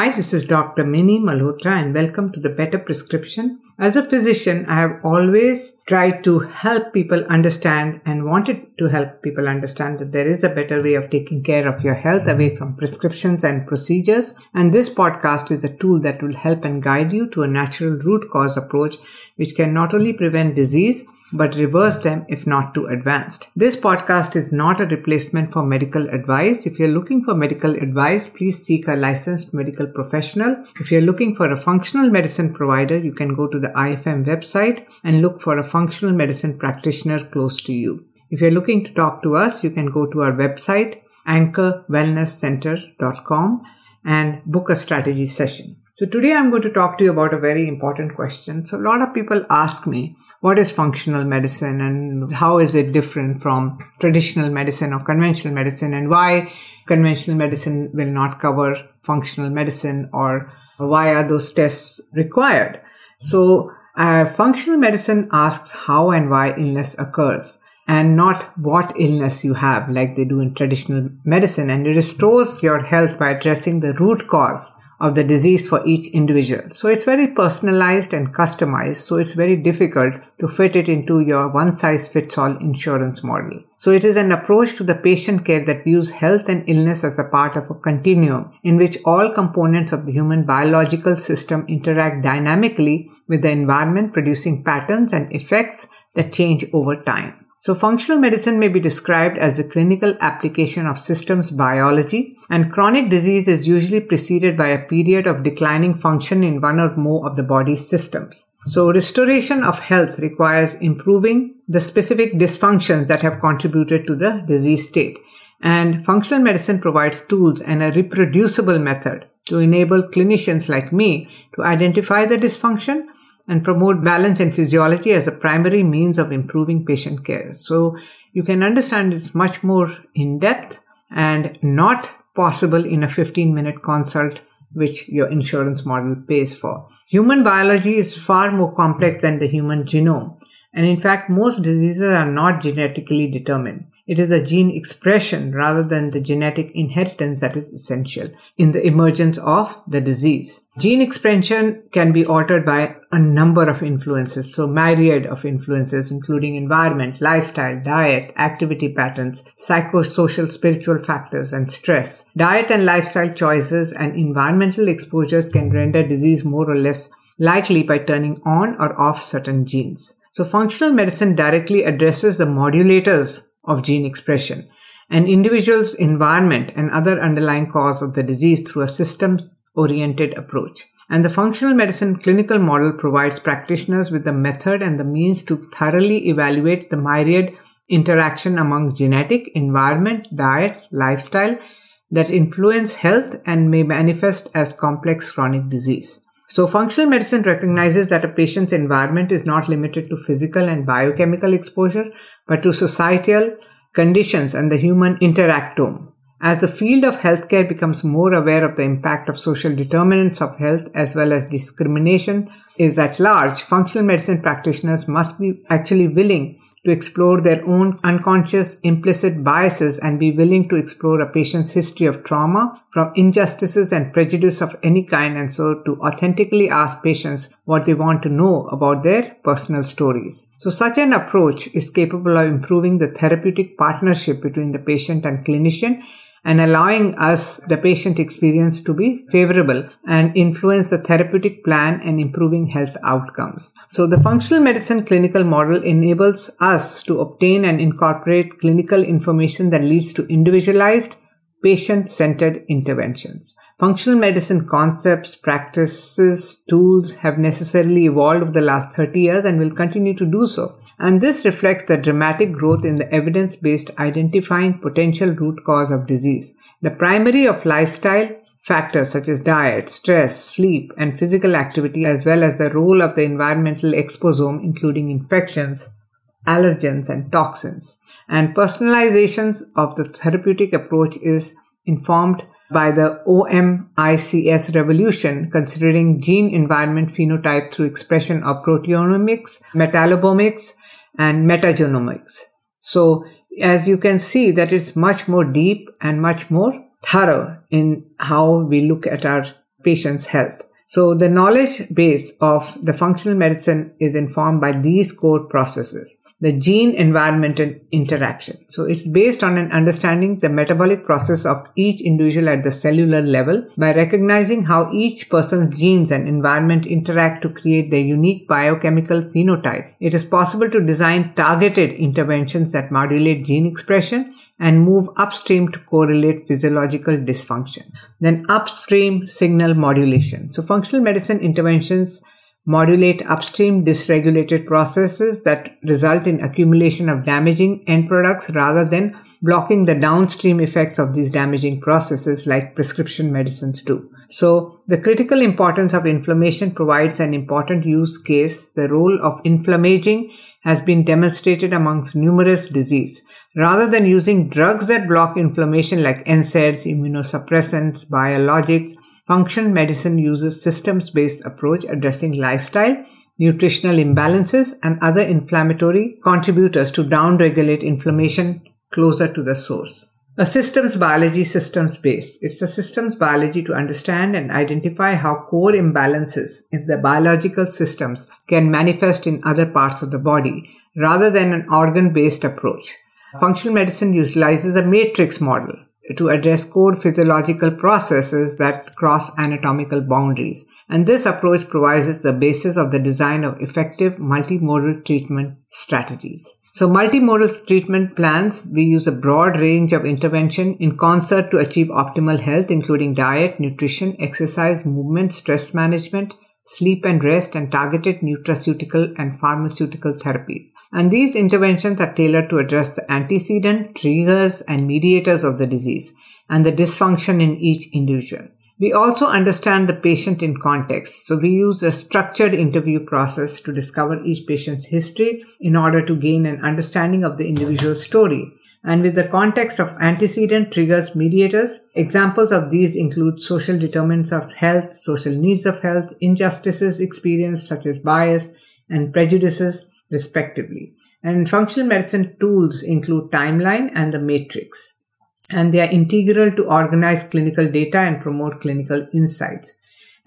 Hi, this is Dr. Mini Malhotra and welcome to the Better Prescription. As a physician, I have always tried to help people understand and wanted to help people understand that there is a better way of taking care of your health away from prescriptions and procedures. And this podcast is a tool that will help and guide you to a natural root cause approach, which can not only prevent disease, but reverse them if not too advanced. This podcast is not a replacement for medical advice. If you're looking for medical advice, please seek a licensed medical professional. If you're looking for a functional medicine provider, you can go to the IFM website and look for a functional medicine practitioner close to you. If you're looking to talk to us, you can go to our website, anchorwellnesscenter.com and book a strategy session. So today I'm going to talk to you about a very important question. So a lot of people ask me, what is functional medicine and how is it different from traditional medicine or conventional medicine and why conventional medicine will not cover functional medicine or why are those tests required? So uh, functional medicine asks how and why illness occurs and not what illness you have like they do in traditional medicine and it restores your health by addressing the root cause of the disease for each individual. So it's very personalized and customized. So it's very difficult to fit it into your one size fits all insurance model. So it is an approach to the patient care that views health and illness as a part of a continuum in which all components of the human biological system interact dynamically with the environment producing patterns and effects that change over time. So functional medicine may be described as a clinical application of systems biology and chronic disease is usually preceded by a period of declining function in one or more of the body's systems. So restoration of health requires improving the specific dysfunctions that have contributed to the disease state. And functional medicine provides tools and a reproducible method to enable clinicians like me to identify the dysfunction and promote balance and physiology as a primary means of improving patient care. So you can understand it's much more in depth and not possible in a 15 minute consult which your insurance model pays for. Human biology is far more complex than the human genome. And in fact, most diseases are not genetically determined. It is the gene expression rather than the genetic inheritance that is essential in the emergence of the disease. Gene expression can be altered by a number of influences, so myriad of influences, including environment, lifestyle, diet, activity patterns, psychosocial, spiritual factors, and stress. Diet and lifestyle choices and environmental exposures can render disease more or less likely by turning on or off certain genes. So functional medicine directly addresses the modulators of gene expression, an individual's environment and other underlying cause of the disease through a systems oriented approach. And the functional medicine clinical model provides practitioners with the method and the means to thoroughly evaluate the myriad interaction among genetic, environment, diet, lifestyle that influence health and may manifest as complex chronic disease. So functional medicine recognizes that a patient's environment is not limited to physical and biochemical exposure, but to societal conditions and the human interactome. As the field of healthcare becomes more aware of the impact of social determinants of health as well as discrimination is at large, functional medicine practitioners must be actually willing to explore their own unconscious implicit biases and be willing to explore a patient's history of trauma from injustices and prejudice of any kind and so to authentically ask patients what they want to know about their personal stories. So such an approach is capable of improving the therapeutic partnership between the patient and clinician and allowing us the patient experience to be favorable and influence the therapeutic plan and improving health outcomes. So the functional medicine clinical model enables us to obtain and incorporate clinical information that leads to individualized patient centered interventions. Functional medicine concepts, practices, tools have necessarily evolved over the last 30 years and will continue to do so. And this reflects the dramatic growth in the evidence based identifying potential root cause of disease. The primary of lifestyle factors such as diet, stress, sleep, and physical activity, as well as the role of the environmental exposome, including infections, allergens, and toxins and personalizations of the therapeutic approach is informed by the OMICS revolution, considering gene environment phenotype through expression of proteomics, metabolomics, and metagenomics. So, as you can see, that it's much more deep and much more thorough in how we look at our patient's health. So the knowledge base of the functional medicine is informed by these core processes the gene environment interaction. So it's based on an understanding the metabolic process of each individual at the cellular level by recognizing how each person's genes and environment interact to create their unique biochemical phenotype. It is possible to design targeted interventions that modulate gene expression and move upstream to correlate physiological dysfunction. Then upstream signal modulation. So functional medicine interventions modulate upstream dysregulated processes that result in accumulation of damaging end products rather than blocking the downstream effects of these damaging processes like prescription medicines do. So the critical importance of inflammation provides an important use case. The role of inflammaging has been demonstrated amongst numerous disease. Rather than using drugs that block inflammation like NSAIDs, immunosuppressants, biologics, Functional medicine uses systems based approach addressing lifestyle, nutritional imbalances, and other inflammatory contributors to downregulate inflammation closer to the source. A systems biology systems based. It's a systems biology to understand and identify how core imbalances in the biological systems can manifest in other parts of the body rather than an organ based approach. Functional medicine utilizes a matrix model to address core physiological processes that cross anatomical boundaries. And this approach provides the basis of the design of effective multimodal treatment strategies. So multimodal treatment plans, we use a broad range of intervention in concert to achieve optimal health, including diet, nutrition, exercise, movement, stress management, sleep and rest, and targeted nutraceutical and pharmaceutical therapies. And these interventions are tailored to address the antecedent, triggers, and mediators of the disease and the dysfunction in each individual. We also understand the patient in context. So we use a structured interview process to discover each patient's history in order to gain an understanding of the individual's story. And with the context of antecedent triggers mediators, examples of these include social determinants of health, social needs of health, injustices experienced such as bias and prejudices respectively. And functional medicine tools include timeline and the matrix and they are integral to organize clinical data and promote clinical insights.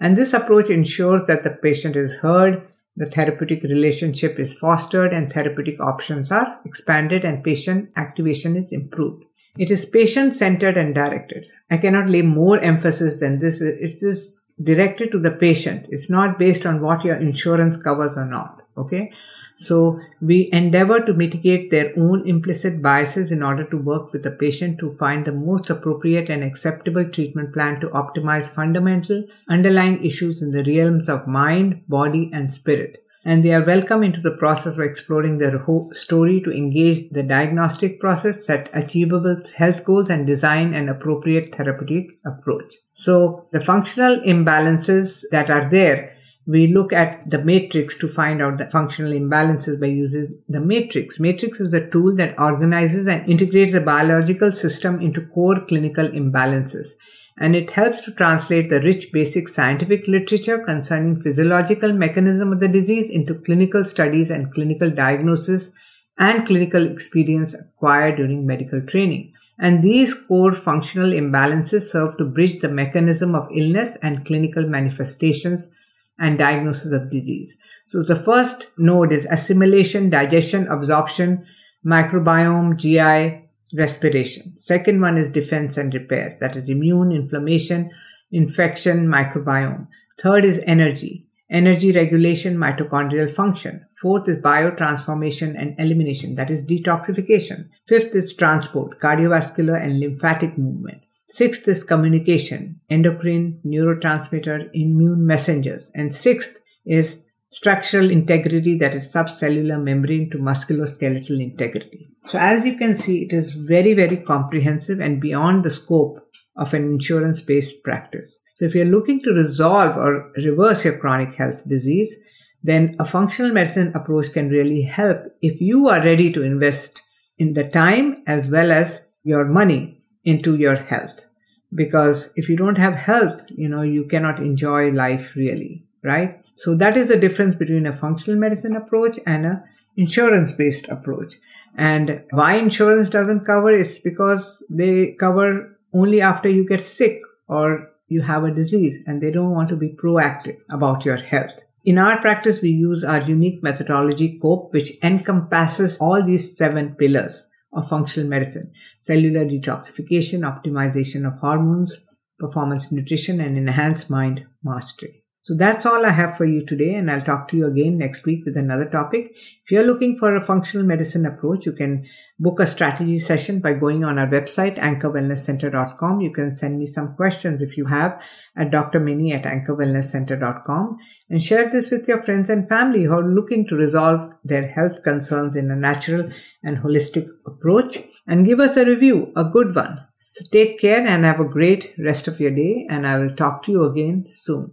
And this approach ensures that the patient is heard, the therapeutic relationship is fostered, and therapeutic options are expanded, and patient activation is improved. It is patient centered and directed. I cannot lay more emphasis than this. It is directed to the patient. It's not based on what your insurance covers or not. Okay. So we endeavor to mitigate their own implicit biases in order to work with the patient to find the most appropriate and acceptable treatment plan to optimize fundamental underlying issues in the realms of mind, body, and spirit. And they are welcome into the process of exploring their whole story to engage the diagnostic process, set achievable health goals, and design an appropriate therapeutic approach. So the functional imbalances that are there we look at the matrix to find out the functional imbalances by using the matrix. Matrix is a tool that organizes and integrates the biological system into core clinical imbalances. And it helps to translate the rich basic scientific literature concerning physiological mechanism of the disease into clinical studies and clinical diagnosis and clinical experience acquired during medical training. And these core functional imbalances serve to bridge the mechanism of illness and clinical manifestations and diagnosis of disease. So the first node is assimilation, digestion, absorption, microbiome, GI, respiration. Second one is defense and repair. That is immune, inflammation, infection, microbiome. Third is energy. Energy regulation, mitochondrial function. Fourth is biotransformation and elimination. That is detoxification. Fifth is transport, cardiovascular and lymphatic movement. Sixth is communication, endocrine, neurotransmitter, immune messengers. And sixth is structural integrity that is subcellular membrane to musculoskeletal integrity. So as you can see, it is very, very comprehensive and beyond the scope of an insurance based practice. So if you're looking to resolve or reverse your chronic health disease, then a functional medicine approach can really help if you are ready to invest in the time as well as your money into your health. Because if you don't have health, you know, you cannot enjoy life really, right? So that is the difference between a functional medicine approach and a insurance based approach. And why insurance doesn't cover it's because they cover only after you get sick or you have a disease and they don't want to be proactive about your health. In our practice, we use our unique methodology COPE, which encompasses all these seven pillars of functional medicine cellular detoxification, optimization of hormones, performance nutrition, and enhanced mind mastery. So that's all I have for you today, and I'll talk to you again next week with another topic. If you're looking for a functional medicine approach, you can book a strategy session by going on our website, anchorwellnesscenter.com. You can send me some questions if you have at drmini at anchorwellnesscenter.com and share this with your friends and family who are looking to resolve their health concerns in a natural and holistic approach and give us a review, a good one. So take care and have a great rest of your day and I will talk to you again soon.